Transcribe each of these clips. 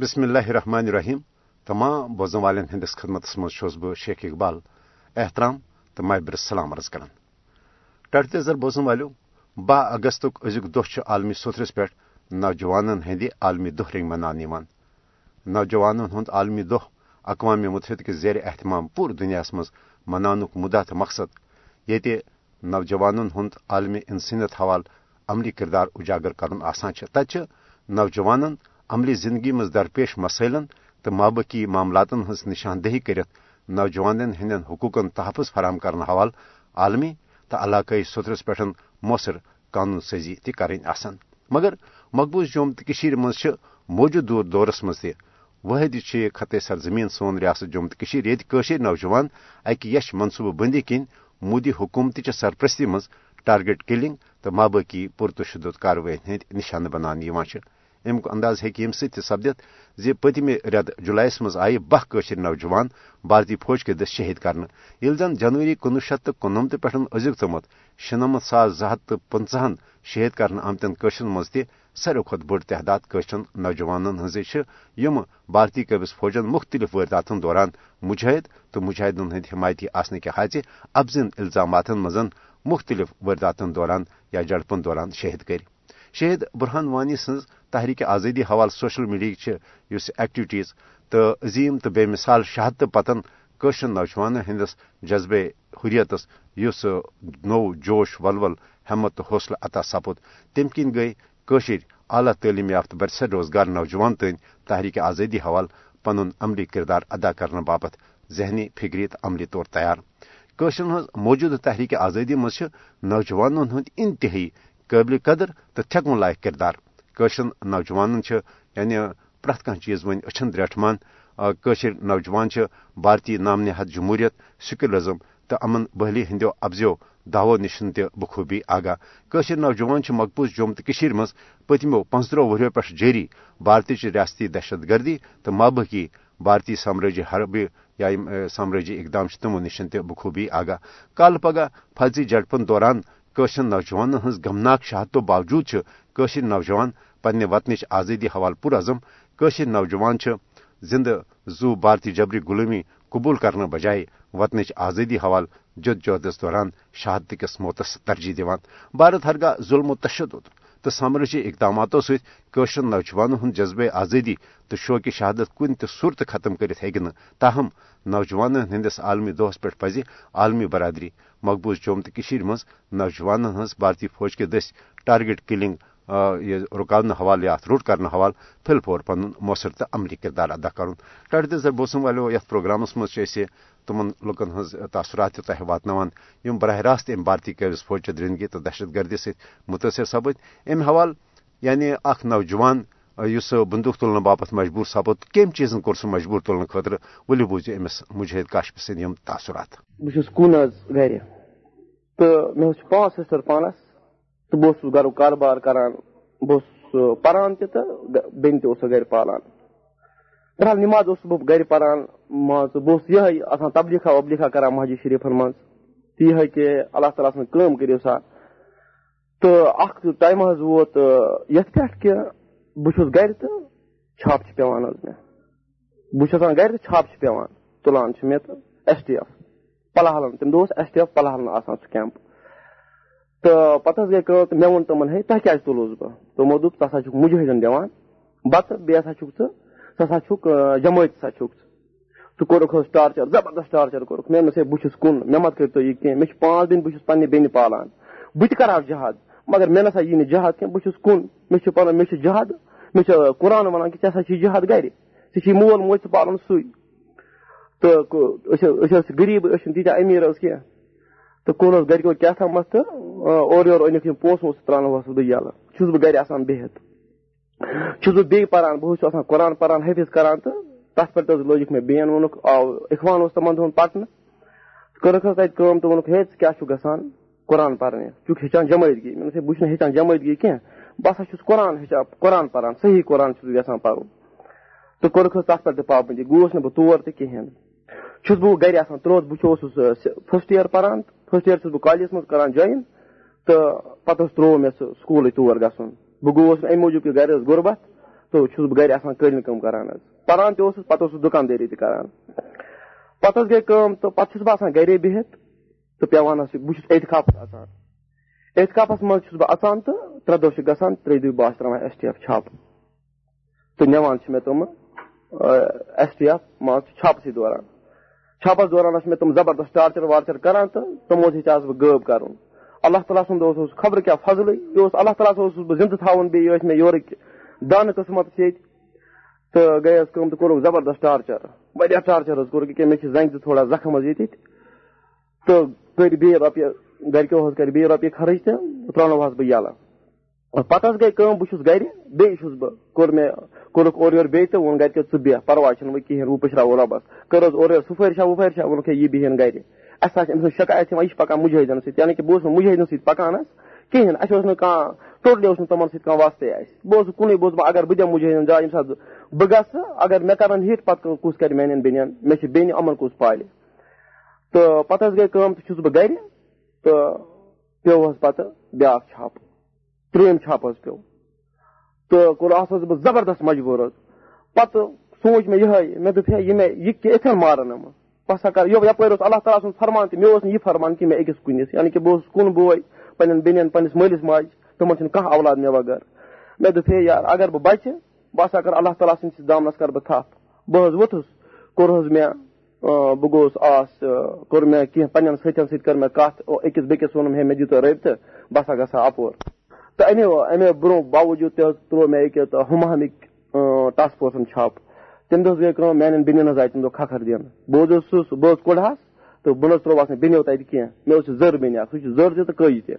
بسم اللہ الرحمن الرحیم. تمام بوزن والن ہندس خدمت مز بہ شیخ اقبال، احترام تو مابر سلام عرض کران ٹڑتے زر بوزن والو باہ اگست ازیک دہ عالمی سترس پہ نوجوانن ہند عالمی دہ رنگ منان نوجوانن ہند عالمی دہ اقوام متحدہ کے زیر اہتمام پور دنیا مز منان مدعا تو مقصد یہ نوجوانن ہند عالمی انسانیت حوالہ عملی کردار اجاگر کرن آسان تتہ نوجوانن عملی زندگی مز درپیش مسائلن تو مابقی معاملاتن ہز نشاندہی کرت نوجوان ہند حقوقن تحفظ فراہم کرنے حوالہ عالمی تو علاقائی سترس پہ مؤثر قانون سازی تہ کریں مگر مقبوض جوم تو مز موجود دور دورس مز تہ واحد یہ خطے سرزمین سون ریاست جوم تو یہ نوجوان اکہ یش منصوبہ بندی کن مودی حکومت سرپرستی مز ٹارگیٹ کلنگ تو مابقی پرتشدد کاروٲیی ہند نشانہ بنانے امیک انداز ہیکہ یم ست سپدت زِ پتمہ رٮ۪تہٕ جُلایس منٛز آیہِ باہ نوجوان بھارتی فوج کے دٔسۍ شہید کرنہٕ۔ ییٚلہِ زن جنوری کُنوُہ شیٚتھ تہٕ کُننمتھ پٮ۪ٹھ أزیُک تامَتھ شُنمتھ ساس زٕ ہتھ تہٕ شہید کرنہٕ آمتٮ۪ن کٲشرٮ۪ن منٛز تہِ ساروی کھۄتہٕ بٔڑ تعداد کٲشرٮ۪ن نوجوانن ہٕنزے بھارتی قٲبض فوجن مختلف وارداتن دوران مجاہد تہٕ مجاہدن ہٕنٛدۍ حمایتی آسنٕکہِ حاژِ ابزن الزاماتن منٛز مختلف وارداتن دوران یا جڑپن دوران شہید کٔرۍ۔ شہید برہان وانی سٕنٛز تحریک آزادی حوالہ سوشل میڈیا اس تو عظیم تو بے مثال شہادت پتن قشر نوجوان ہندس جذبے حریتس اس نو جوش، ولول، ہمت تو حوصلہ عطا سپد۔ تم کن گئی قشر اعلی تعلیم یافتہ برسر روزگار نوجوان تین تحریک آزادی حوالہ پن عملی کردار ادا کرنے باپت ذہنی فکری تو عملی طور تیار۔ قشرن ہز موجودہ تحریک آزادی مز نوجوانن ہند انتہائی قابل قدر تو تھکن لائق کردار۔ قشر نوجوان یعنی پریت کھانا چیز ون اچھن درٹمان قشر نوجوان بھارتی نام نہاد جمہوریت سیکولرزم تو امن بحلی ہندو ابزو دعو نشن تہ بخوبی آگاہ قشر نوجوان مقبوض جوم تو مز پتمو پانچترہ وریو پہ جاری بھارتی ریاستی دہشت گردی تو مابقی بھارتی سامراجی حربہ یا سامراجی اقدام تمو نشن تہ بخوبی آگاہ کال پگہ فرضی جڑپن دوران قشر نوجوان ہز غمناک شہادتوں باوجود قشر نوجوان پنہ وطنچ آزادی حوالہ پرعزم قشر نوجوان زندہ زو بھارتی جبری غلومی قبول کرنے بجائے وطنچ آزادی حوالہ جد جہدس دوران شہادت کس موتس ترجیح دیوان۔ بھارت ہرگاہ ظلم و تشدد تو سمرچ جی اقداماتوں ستر نوجوانوں ہند جذبہ آزادی تو شوق شہادت کن تہ صورت ختم کرت ہیکہ تاہم، نوجوان ہندس عالمی دہس پہ پز عالمی برادری، مقبوض چوم تو مز نوجوان ہز بھارتی فوج کے دس ٹارگیٹ کلنگ یہ رکانے حوالہ یا روٹ کرنے حوالہ پھل پھور پن مؤثر تو عملی کردار ادا کرن۔ ٹڑ زر بوسم والو یت پروگرامس مز تمن لکن ہز تاثرات تہ واتنوان یم براہ راست ام بھارتی قابض فوج چہ درندگی تو دہشت گردی ست متاثر سپد ام حوالہ یعنی اخ نوجوان اس بندوق تلنے باپت مجبور سپد کم چیزن کور سہ مجبور تلنے خاطر ولو بوزو امس مجاہد کاشف سند یم تاثرات۔ بہس کن گھر تو مے پانچ سسٹر پانس تو بہت گھر کاربار کران، بہت پران تہ بین تہ گھر پالان۔ بہرحال نماز بہت گھر پران مان بہت یہ آسان تبلیخا وبلیخا کران مسجد شریفن من تی کہ اللہ تعالیٰ سن کم کرو سا۔ تو اخ ٹائم حض ووت یت پہ کہ بہس گھر تو چھاپ پیوان حض مے بہس گھر تو چھاپ پیوان، تلان مے تو ایس ٹی ایف۔ پلہلن تم دہ ایس ٹی ایف پلہلن آسان سہ کیمپ۔ تو پتہ گئی تو مے وون تمن، ہے تہ کیا تلوس بہ؟ تمو دپ ژٕ ہسا چھُکھ مُجٲہدن دِوان، بتہٕ، بیٚیہِ ہسا چھُکھ ژٕ ژٕ ہسا چھُکھ جمٲعت ہسا چھُکھ ژٕ. ژٕ کوٚرُکھ حظ ٹارچر زبردست ٹارچر کوٚرُکھ۔ مےٚ دوٚپمس، ہے، بہٕ چھُس کُن، مےٚ مت کٔرۍ تو یہِ کینٛہہ، مےٚ چھِ پانٛژھ دِنۍ بہٕ چھُس پننہِ بیٚنہِ پالان، بہٕ تہِ کرٕ ہا جہاد، مگر مےٚ نسا یی نہٕ جہاد کینٛہہ، بہٕ چھُس کُن، مےٚ چھُ پنُن، مےٚ چھُ جہاد، مےٚ چھُ قرآن ونان کہِ ژےٚ ہسا چھُے جہاد گرِ ژےٚ چھی مول موج ژٕ پالُن سُے. تہٕ أسۍ ٲسۍ غریٖب، أسۍ چھِنہٕ تیٖتیٛاہ امیٖر حظ کینٛہہ۔ تو کون گرکو کیا تھامت تو اور یور اونک پونس وونس ترانس بہ یلہ چھس بہ گھر آسان بِہِتھ۔ بہت چھس بہ بی پران، بہ آسان قرآن پران حفظ کران تہٕ تو تر پہ لوگک مے بین وونک آو، اخوان اس تمن دہن پٹن کرک حس تت کام تو وونک ہے، ژٕ کیا چھ گسان قرآن پرنے چھ ہچان جمٲعتگی مےٚ بہ چھُس ہچان جمٲعتگی کینٛہہ۔ بہٕ ہسا چھُس قرآن ہچان قرآن پران، صحیح قرآن چھُس بہٕ یژھان پرُن۔ تہٕ کوٚرُکھ حظ تتھ پٮ۪ٹھ تہِ پابنٛدی۔ گوس نہٕ بہٕ تور تہِ کِہیٖنۍ۔ چھُس بہٕ گرِ آسان ترٛوت، بہٕ اوسُس فٔسٹ یِیر پران فٔسٹ یِیر چھُس بہٕ کالیجس منٛز کران جویِن تہٕ پتہٕ حظ ترٛوو مےٚ سُہ سکوٗلٕے تور گژھُن۔ بہٕ گوٚوس نہٕ اَمہِ موٗجوٗب کہِ گرِ ٲس غربت، تو چھس بہٕ گرِ آسان قٲلیٖن کٲم کران حظ۔ پران تہِ اوسُس، پتہٕ اوسُس دُکاندٲری تہِ کران۔ پتہٕ حظ گٔے کٲم تہٕ پتہٕ چھُس بہٕ آسان گرے بِہِتھ، تہٕ پیوان حظ بہٕ چھُس اعتِخابس اژان اعتِخابس منٛز چھُس بہٕ اژان تہٕ ترٛےٚ دۄہ چھِ گژھان، ترٛیٚیہِ دۄہہِ بہٕ تراوان ایس ٹی ایف چھاپہٕ تہٕ نِوان چھِ مےٚ تِمہٕ ایس ٹی ایف مان ژٕ چھاپسٕے دوران۔ چھاپس دوران ٲسۍ مےٚ تِم زبردست ٹارچر وارچر کران تہٕ تِمو ہیٚچھاس بہٕ غٲب کرُن اللہ تعالیٰ سُنٛد خبر کیٛاہ فضلٕے یہِ اوس اللہ تعالیٰ اوسُس بہٕ زِندٕ تھاوُن بیٚیہِ ٲسۍ مےٚ یورٕکۍ دانہٕ قٕسمت ییٚتہِ تہٕ گٔے کٲم تہٕ کوٚرُکھ زبردست ٹارچر واریاہ ٹارچر حظ کوٚرُکھ ییٚکیٛاہ مےٚ چھِ زنٛگہِ تہِ تھوڑا زخم حظ ییٚتہِ تہٕ کٔرۍ بیٚیہِ رۄپیہِ گرِکیو حظ کَرِ بیٚیہِ رۄپیہِ خرٕچ تہٕ ترٛاونوہس بہٕ یَلہٕ پتہٕ حظ گٔے کٲم بہٕ چھُس گرِ بیٚیہِ چھُس بہٕ کوٚر مےٚ کوٚرُکھ اورٕ یورٕ بیٚیہِ تہٕ ووٚن گرِکیو ژٕ بیٚہہ پرواے چھُنہٕ وۄنۍ کِہینۍ وۄنۍ پٔشراوو رۄبس کٔر حظ اورٕ یورٕ سُفٲرۍ چھا ووٚنُکھ ہے یہِ بِہِن گرِ اَسہِ حظ چھِ أمۍ سٕنٛز شکایت یِوان یہِ چھِ پکان مُجٲہدین سۭتۍ یعنی کہِ بہٕ اوسُس نہٕ مُجٲہدین سۭتۍ پکان حظ کِہینۍ اَسہِ اوس نہٕ کانٛہہ ٹوٹلی اوس نہٕ تِمن سۭتۍ کانٛہہ واسطے اَسہِ بہٕ اوسُس کُنُے بہٕ اوسُس بہٕ اگر بہٕ دِمہٕ مُجٲہدین جاے ییٚمہِ ساتہٕ بہٕ گژھٕ اگر مےٚ کرن ہِٹ پتہٕ کُس کرِ میانٮ۪ن بیٚنٮ۪ن مےٚ چھِ بیٚنہِ یِمن کُس پالہِ تہٕ پتہٕ حظ گٔے کٲم تہٕ چھُس بہٕ گرِ تہٕ پیوٚو حظ پتہٕ بیاکھ چھاپہٕ ترٛیٚیِم چھاپہٕ حظ پیوٚو تہٕ کوٚر اَتھ بہٕ زبردست مجبوٗر حظ پتہٕ سوٗنچ مےٚ یِہوے مےٚ دوٚپ ہے یہِ مےٚ یہِ یِتھٮ۪ن مارن یِم بہٕ ہسا کر یپٲرۍ اوس اللہ تعالیٰ سُنٛد فرمان تہِ مےٚ اوس نہٕ یہِ فرمان کہِ مےٚ أکِس کُنِس یعنی کہِ بہٕ اوسُس کُن بوے پنٕنٮ۪ن بیٚنٮ۪ن پنٕنِس مٲلِس ماجہِ تِمن چھُنہٕ کانٛہہ اولاد مےٚ بغٲر مےٚ دوٚپ ہے یار، اگر بہٕ بچہٕ بہٕ ہسا کر اللہ تعالیٰ سٕنٛدِس دامنس کر بہٕ تھپھ بہٕ حظ ووٚتھُس کوٚر حظ مےٚ بہٕ گوٚوُس آس، کوٚر مےٚ کیٚنٛہہ پنٕنٮ۪ن سۭتٮ۪ن سۭتۍ کٔر مےٚ کتھ أکِس بیٚکِس ووٚنُم ہے مےٚ دِتو رٲبطہٕ بہٕ ہسا گژھٕ ہا اپور تہٕ امہِ امہِ برونٛہہ باوجوٗد تہِ حظ ترٛوو مےٚ أکہِ ہُمہامِکۍ ٹاسک فورسن چھاپہٕ تمہِ دۄہ گٔے کٲم میانٮ۪ن بیٚنٮ۪ن حظ آیہِ تمہِ دۄہ کھکھر دِنہٕ بہٕ حظ اوسُس بہٕ حظ بہٕ نہ حظ نہٕ بیٚنیو تَتہِ کیٚنٛہہ مےٚ حظ زٔر بیٚنہِ اکھ سُہ زٔر تہِ تہٕ کٔج تہِ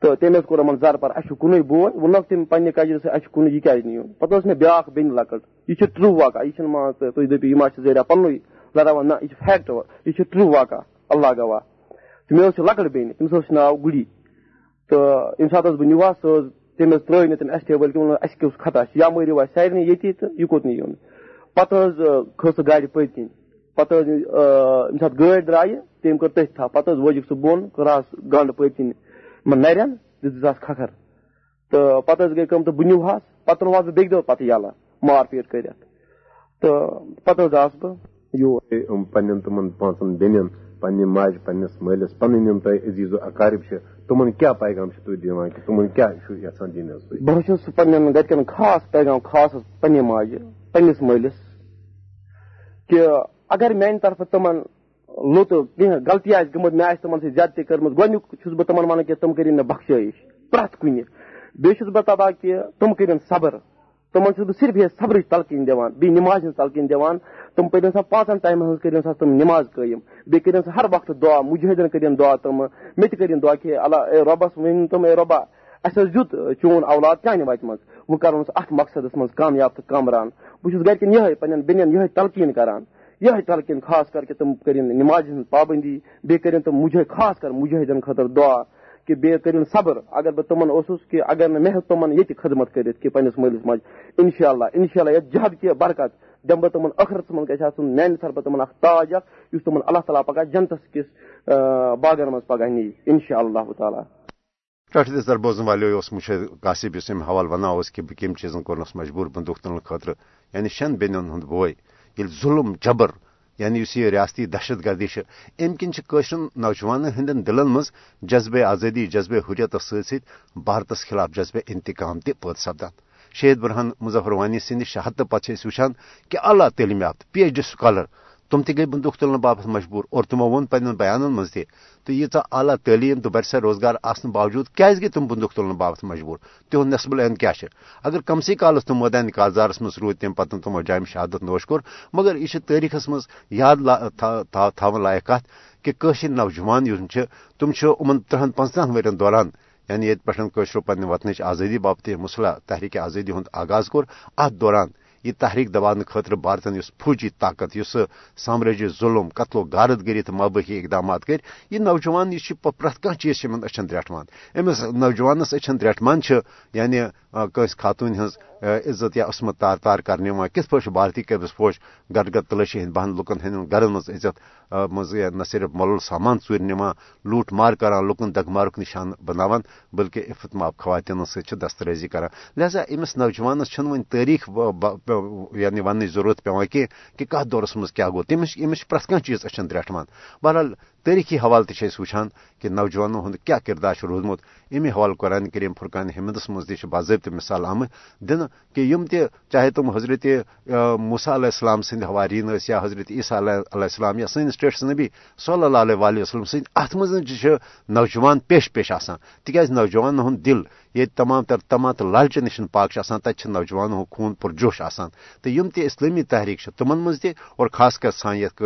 تہٕ تٔمۍ حظ کوٚر یِمن زر جی پر اَسہِ چھُ کُنُے بوے ووٚنکھ تٔمۍ پننہِ کجرِ سۭتۍ اَسہِ چھُ کُنُے یہِ کیازِ نِیُن پتہٕ ٲس مےٚ بیاکھ بیٚنہِ لۄکٕٹ یہِ چھِ ٹرٛوٗ واقع یہِ مان ژٕ تُہۍ دٔپِو یہِ ما چھِ زٲریا لڑاوان نہ یہِ فیکٹ یہِ چھِ ٹرٛوٗ واقع اللہ گواہ۔ تہٕ مےٚ حظ چھِ لۄکٕٹ بیٚنہِ تٔمِس ناو تہٕ ییٚمہِ ساتہٕ حظ بہٕ نِوہس سُہ حظ تٔمۍ حظ ترٲے نہٕ تٔمۍ اَسہِ ٹیبٕل کہِ ووٚن اَسہِ کیُس خطا چھُ؟ یا مٲرِو اَسہِ سارنٕے ییٚتی تہٕ یہِ کوٚت نہٕ یُن۔ پتہٕ حظ کھٔژ سُہ گاڑِ پٔتۍ کِنۍ پتہٕ حظ ییٚمہِ ساتہٕ گٲڑۍ درٛایہِ، تٔمۍ کٔر تٔتھۍ تھپھ پتہٕ حظ وٲجِکھ سُہ بۄن گنڈ پٔتۍ کِنۍ یِمن نرٮ۪ن دِژٕس کھکھر۔ تہٕ پتہٕ حظ گٔے کٲم تہٕ بہٕ نِوہس پتہٕ ترٛوہس بہٕ بیٚکہِ دۄہ پتہٕ یَلہٕ مار پیٖٹ کٔرِتھ۔ تہٕ پتہٕ حظ آس بہٕ۔ یور پنٕنٮ۪ن تِمن پانٛژن بیٚنٮ۪ن پننہِ ماجہِ، پننِس مٲلِس، پنٕنۍ یِم تۄہہِ عزیٖز و اقارب چھِ، تِمن کیٛاہ پیغام چھِ تُہۍ دِوان کہِ تِمن کیٛاہ چھُ یژھان دِنۍ بہٕ چھُس پننٮ۪ن گرِکٮ۪ن خاص پیغام خاص حظ پننہِ ماجہِ، پننِس مٲلِس کہِ اگر میانہِ طرفہٕ تِمن لوٚت کینٛہہ غلطی آسہِ گٔمٕژ، مےٚ آسہِ تِمن سۭتۍ زیادتی کٔرمٕژ، گۄڈنیُک چھُس بہٕ تِمن ونان کہِ تِم کٔرِنۍ مےٚ بخشٲیِش، پرٛٮ۪تھ کُنہِ۔ بیٚیہِ چھُس بہٕ دپان کہِ تِم کٔرِنۍ صبر۔ تِمن چھُس بہٕ صرف یہِ صبرٕچ تلقیٖن دِوان بیٚیہِ نِماز ہٕنٛز تلقیٖن دِوان تِم پٔرِنۍ سا پانٛژن ٹایمن ہٕنٛز کٔرِنۍ سا تِم نِماز قٲیِم بیٚیہِ کٔرِنۍ سا ہر وقتہٕ دعا مُجٲہدین کٔرِنۍ دعا تِمہٕ مےٚ تہِ دعا کہِ اللہ، اے رۄبس ؤنِو تِم، اے رۄبا اَسہِ حظ چون اولاد چانہِ وتہِ منٛز؟ وۄنۍ کرون أسۍ اتھ مقصدس منٛز کامیاب تہٕ کامران۔ بہٕ چھُس گرِکٮ۪ن یِہے پنٕنٮ۪ن بیٚنٮ۪ن یِہے تلقیٖن کران۔ یِہے تلقیٖن خاص کر کہِ تِم کٔرِنۍ نِمازِ ہٕنٛز پابنٛدی۔ بیٚیہِ کٔرِنۍ تِم مُجٲہ خاص کر مُجٲہدین خٲطرٕ دعا۔ کہِ بیٚیہِ کٔرِنۍ صبر اگر بہٕ تِمن اوسُس کہِ اگر نہٕ مےٚ ہیوٚک تِمن ییٚتہِ خدمت کٔرِتھ کہِ پننِس مٲلِس ماجہِ اِنشاء اللہ اِنشاء اللہ یتھ جہد کہِ برکت دِمہٕ بہٕ تِمن ٲخرس منٛز گژھِ آسُن، میانہِ طرفہٕ تِمن اکھ تاج اکھ، یُس تِمن اللہ تعالیٰ پگاہ جنتس کِس باغن منٛز پگاہ نی اِنشاء اللہ تعالیٰ ٹھیک در بوزن والو مشید قاصب اس حوالہ ونان کہ بہ کم چیزن کورنس مجبور بندوق تلنے خاطر یعنی شین بینن ہند بوے یل ظلم، جبر یعنی اس یہ ریاستی دہشت گردی ام کن قشر نوجوان ہند دلن مز جذبہ آزادی جذبہ حریت ست ست بھارتس خلاف جذبہ انتقام تہ سپدان شہید برہان مظفر وانی سند شہادت پتہ وچان کہ اعلیٰ تعلیم یافتہ پی ایچ ڈی سکالر تم تہ گئی بندوق تلنے باپت مجبور اور تمو وون پن بیان مز تہ تو ییژا اعلیٰ تعلیم تو برسر روزگار آسن باوجود کیاز گئی تم بندوق تلنے باپت مجبور؟ تہد نصب العین کیا اگر کمسے کالس تم مدان کازارس مز رود تم پتن تمو جامع شہادت نوش کور مگر یہ تاریخس مز یاد تھاون لائق کت کہ قشر نوجوان یم تم ان ترہن پنچتہن ورین دوران یعنی یہ پہ قشرو پنہ وطنچ آزادی باپت مسلح تحریک آزادی ہند آغاز کور ات دوران۔ یہ تحریک دبان خاطر بھارتن اس فوجی طاقت اس سامراجی ظلم، قتل و غارت گری تو مابحی اقدامات کر، یہ نوجوان یہ پرت کھانا چیز اچھن درٹمان امس نوجوانس اچھن درٹمان یعنی کس خاتون ہز عزت یا عصمت تار تار کرنے کت پہ بھارتی قبض فوج گھر گھر تلاشی ہند بہن لکن ہند گھرن مز عزت مز نہ صرف مول سامان ژور نما لوٹ مار کران، لکن دگ مارک نشان بناوان، بلکہ عفت ماب خواتین ست دسترازی کران۔ لہذا امس نوجوانس ون تاریخ یعنی, یعنی ون ضرورت پیوان کینٛہہ کہِ کتھ دورس مز کیا گو تمس پرٛٮ۪تھ کانٛہہ چیٖز چیز اچھن درٹمان بہرحال تاریخی حوالہ تہ وچان کہ نوجوانوں ہند کیا کردار روزمت امی حوالہ قرآن کریم فرقان حمدس مز تہ باضابطہ مثال آمت دن کہ یم تہ چاہے تم حضرت موسیٰ علیہ السلام سند حوارین یا حضرت عیسیٰ علیہ السلام یا سن سٹیٹس نبی صلی اللہ علیہ وآلہ وسلم سند ات مز نوجوان پیش پیش آسان۔ تکیاز نوجوان ہند دل یہ تمام تر تمام تو لالچہ نشن پاک آسان تت نوجوانوں خون پر جوش آسان۔ تو یم تہ اسلامی تحریک تمن مز تہ اور خاص کر سان یت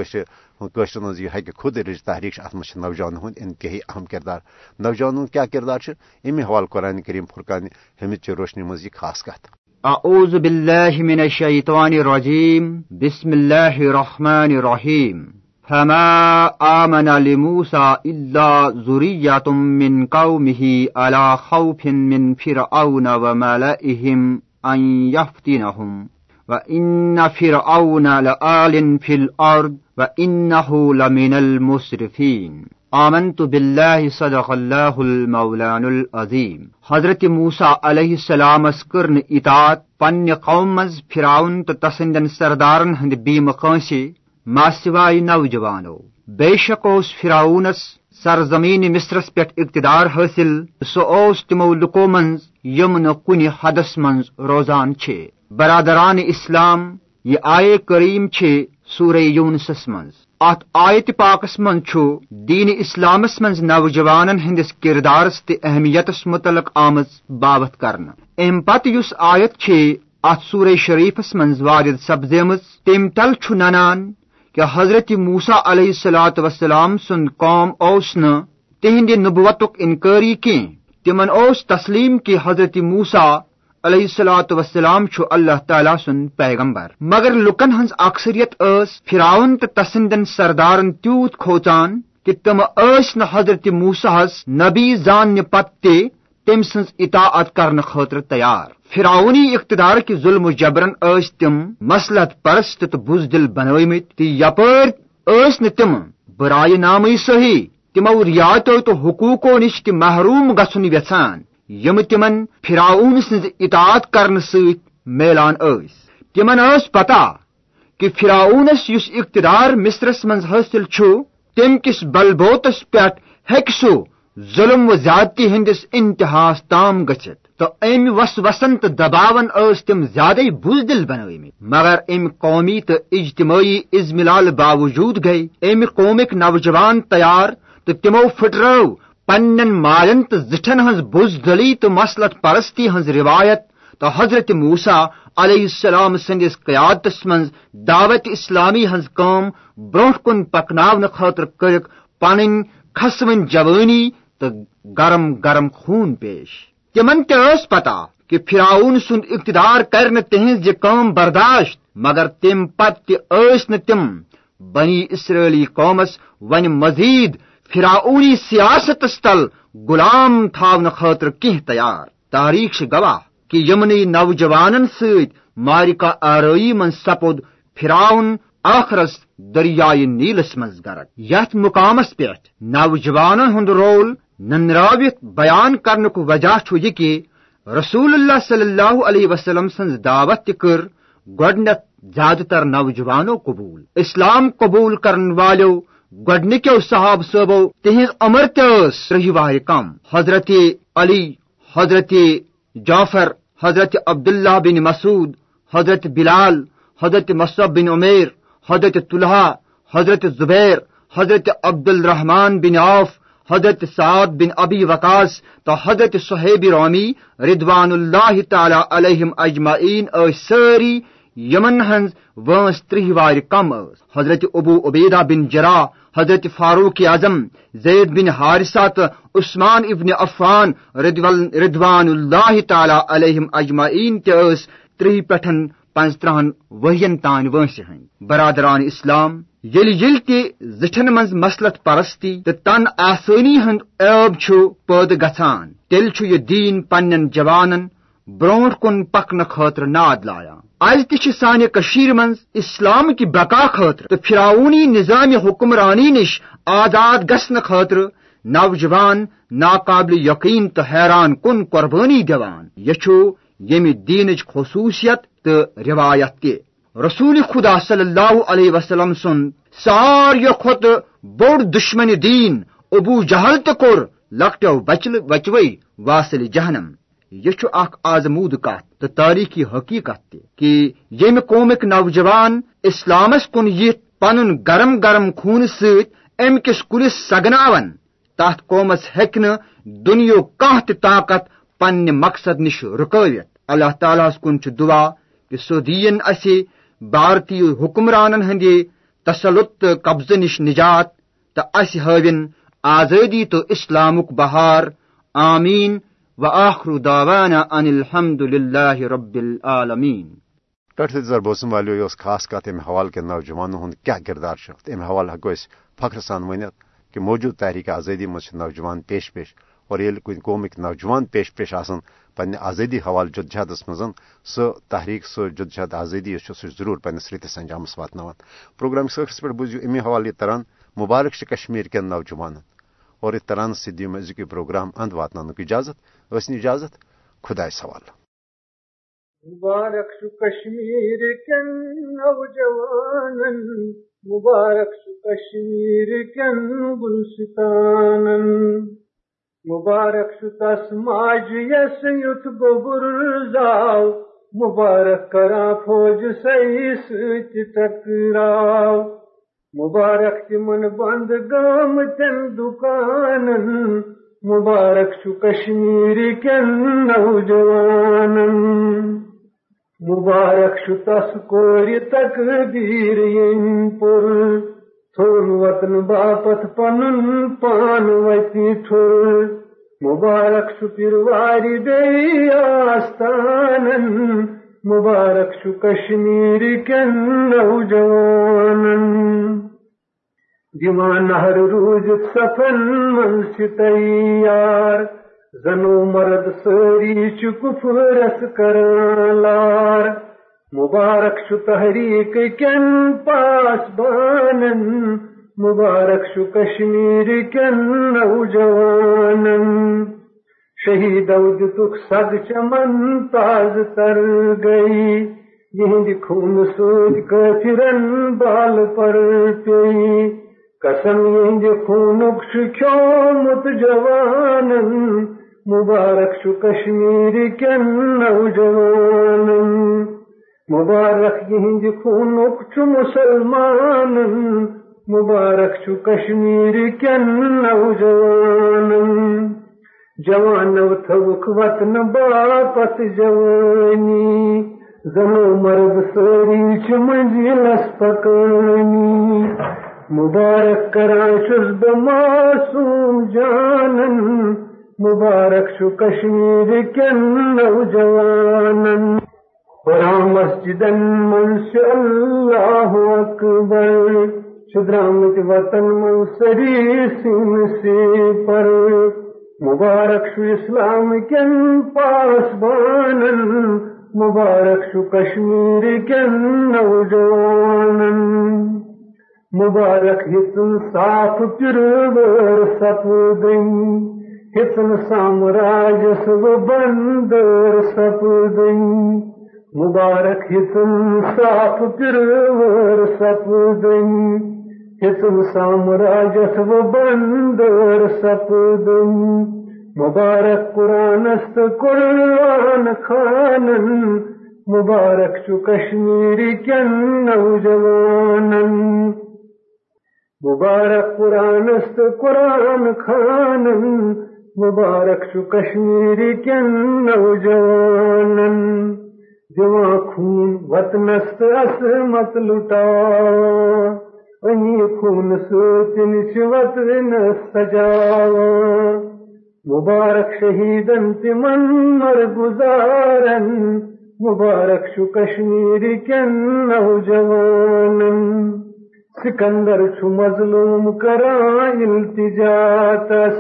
قشر مز یہ ہکہ خود رج تحریک ات مز نوجوان ہند انتہائی اہم کردار. نوجوانوں کیا کردار امی حوالہ قرآن کریم فرقان حمد چہ روشنی مز یہ خاص کت اعوذ باللہ من الشیطان الرجیم. بسم اللہ الرحمن الرحیم. فما آمن لموسى إلا ذرية من قومه على خوف من فرعون وملئهم أن يفتنهم وإن فرعون لآل في الأرض وإنه لمن المسرفين. آمنت بالله صدق الله المولان العظيم. حضرت موسیٰ علیہ السلام کرن اطاعت پنہ قوم مز فرعون تو تسندن سردارن ہند بیم قانسی ماسوائے نوجوانو. بے شک اس فراؤنس سرزمین مصرس پہ اقتدار حاصل سہ تمو لکو منز یم کن حدس منز روزان چھ. برادران اسلام، یہ آئے کریم چھ سورہ یونسس منز ات آیت پاکس من چھو دین اسلامس منز نوجوانن ہندس کردارس تے اہمیتس متعلق آمز بابت کرنا۔ ام پت یس آیت چھ ات سورہ شریفس منز وارد سبزیمز تم تل چھو ننان کہ حضرت موسا علیہ السلاۃ وسلام سن قوم اوس تہند نبوت انکاری کی تمن اوس تسلیم کی حضرت موسا علیہ السلاۃ وسلام چھ اللہ تعالی سن پیغمبر۔ مگر لکن ہنز اکثریت اس فراون تو تسندن سردارن تیوت کھوچان کہ تم اس نہ حضرت موساس نبی زان پتہ تم سن اطاعت کرنے خاطر تیار۔ فراونی اقتدار کی ظلم و جبرن اس تم مسلط پرست تو بزدل بنومت تو یپر اس تم برائے نامی صحیح تمو ریاتو تو حقوقو نش تہ محروم گھن یژھان یم تمن فراؤن سز اطاعت کرنے ست میلان اس تمن اس پتہ کہ فراؤنس اس اقتدار مصرس من حاصل چھو تم کس بلبوتس پہ ہیک سو ظلم و زیادتی ہندس انتہاس تام گچھت تو ام وس وسن تو دباون اس تم زیادہ بزدل بنومت مگر ام قومی تو اجتماعی ازملال باوجود گئی ام قومک نوجوان تیار تو تمو پھٹرو پنن مالن زٹھن ہز بزدلی تو مسلط پرستی ہز روایت تو حضرت موسا علیہ السلام سندس قیادتس من دعوت اسلامی ہز قوم برو کن پکناون خاطر کرک پن کھسون جوانی تو گرم گرم خون پیش۔ تمن تس پتہ کہ فراؤن سند اقتدار کرنے تہذ یہ کام برداشت، مگر تم پتہ تم بنی اسرائیلی قومس ون مزید فراؤنی سیاستس تل غلام تھاون خاطر کی تیار۔ تاریخ گواہ کہ یمنی نوجوانن ست مارکا آرائی من سپود فراؤن آخرس دریائے نیلس مز گرک یت مقامس پہ نوجوان ہند رول ننراوت بیان کرنک وجہ یہ کہ رسول اللہ صلی اللہ علیہ وسلم سن دعوت کر گڈنت زیادہ تر نوجوانوں قبول۔ اسلام قبول کرن والو گڈنکو صحاب صوبو تہذ عمر تس رہی کم حضرت علی، حضرت جعفر، حضرت عبداللہ بن مسعود، حضرت بلال، حضرت مصعب بن عمیر، حضرت طلحہ، حضرت زبیر، حضرت عبد الرحمان بن عوف، حضرت سعد بن ابی وقاص تو حضرت صہیب رومی ردوان اللہ تعالی علیہم اجمعین ساری یمن ہنز وانس ترہ وار کم حضرت ابو عبیدہ بن جرا حضرت فاروق اعظم، زید بن حارثہ تو عثمان ابن عفان ردوان اللہ تعالی علیہم اجمعین تہ ترہ پٹھن پانچ ترہن تان وٲنسہِ ہٕنٛدۍ برادران اسلام ییٚلہِ ییٚلہِ تہِ زِٹھن منٛز مسلط پرستی تہٕ تن آسٲنی ہُند عٲب چھُ پٲدٕ گژھان تیٚلہِ چھُ یہِ دیٖن پننٮ۪ن جوانن۔ برونٛٹھ کُن پکنہٕ خٲطرٕ ناد لایان آز تہِ چھِ سانہِ کٔشیٖرِ اسلام کہِ بقا خٲطرٕ تہٕ فراونی نظامہِ حُکمرانی نِش آزاد گژھنہٕ خٲطرٕ نوجوان ناقابل یقین تہٕ حیران کُن قۄربٲنی دِوان یہِ چھُ ییٚمہِ دیٖنٕچ خصوٗصیت تہٕ رِوایت تہِ رسول خدا صلی اللہ علیہ وسلم سن ساروی کھوت بوڑ دشمن دین، ابو جہل تہ کور لکٹو بچل بچوئی واصل جہنم۔ یہ اخ آزمود کت تو تاریخی حقیقت تہ کہ یم قومک نوجوان اسلامس کن یت پن گرم گرم خون ست ام کس کلس سگناون تات قومس ہیک دنیا کان تہ طاقت پنہ مقصد نش رکوت اللہ تعالیٰ کن دعا کہ سو دین اسی بھارتی حکمرانن ہند تسلط تو قبضہ نش نجات تو اس ہاوین آزادی تو اسلامک بہار، آمین۔ و آخر دعوانا ان الحمد للہ رب العالمین۔ ٹٹھ زر بوسم والو یہ خاص کت ام حوالہ کے نوجوانوں ہند کیا کردار ام حوالہ ہکو فخر سان ونت کہ موجود تحریک آزادی مجھ نوجوان پیش پیش اور یل کن قومک نوجوان پیش پیش آسن، پنہ آزادی حوالہ جدجہدس مز سہ تحریک سہ جدجہد آزادی سہ ضرور پنس رتس انجامس واتن پروگرام سرس پہ بوزیو امہ حوالہ یہ تران مبارک کشمیر کن نوجوان اور یہ تران سی دم ازک پروگرام اند واتن اجازت ٲسن اجازت خدائے سوال۔ مبارک کشمیر کن نوجوان مبارک کشمیر کن گلستان مبارک شو تس ماج یس یت گوبر زاو، مبارک کرا فوج سی ست ٹکراو مبارک تمن بند گام تن دکان مبارک چھ کشمیر کن نوجوان مبارک چھ تس کور تقدیر ین پور۔ تھون وطن باپت پن پان وتی ٹھور۔ مبارک شپر واری بی آستان مبارک شو کشمیر کن نوجوان دیوان ہر روز سفن من تیار، زنو مرد سری چکفرس کرلار مبارک شو تحریک کن پاس بانن، مبارک شو کشمیر کن نوجوان شہید تک سگ چمن تاز تر گئی۔ یہ خون سوچ کچرن بال پر پی قسم یہ خونک شکھومت جوان مبارک شو کشمیر کن نوجوان مبارک یہند خونک چھ مسلمان مبارک چھ کشمیر کن نوجوان جوانو تھوک وطن باپت جوانی، زنو مرد سوری چھ منزلس پکانی۔ مبارک کران چھس بماسوم جانن، مبارک چھ کشمیر کن نوجوانن قرآن مسجدن منش اللہ اکبر، شدرامت وطن منصری سن سے پر۔ مبارک شو اسلام کن پاسبانن. مبارک شو کشمیر کن نوجوانن. مبارک ہتن صاف پرور سپدن. ہتن سامراج سب بندر سپدن. مبارک ہتم صاف پرور سپدن. ہتم سامراجت و بندر سپدن مبارک قرآن است قرآن خانن مبارک چو کشمیری کن نوجوانن مبارک قرآن است قرآن خانن مبارک چو کشمیری کن نوجوانن جواں خون وطنست عصمت لٹا خون سوچن وطن سجا مبارک شہیدن تمن مر گزارن مبارک شو کشمیر کن نوجوانن سکندر چھ مظلوم کران التجاتس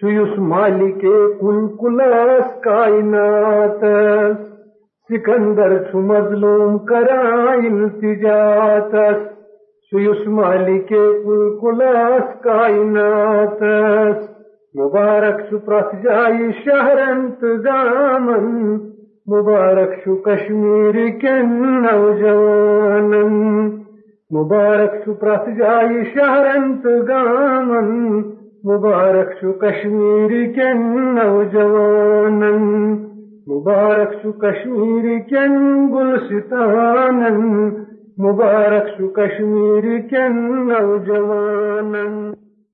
چھ مالک کل کلاس کائناتس سکندر چھ مظلوم کران التجاتس چھ مالک کل کلاس کائناتس مبارک چھ پرت جائے شہر انتظامن مبارک شو کشمیر کن نوجوان مبارک شو پرت جائے شہر انتظامن مبارک شو کشمیر کن نوجوان مبارک شو کشمیر کن گلستان مبارک شو کشمیر کن نوجوانن۔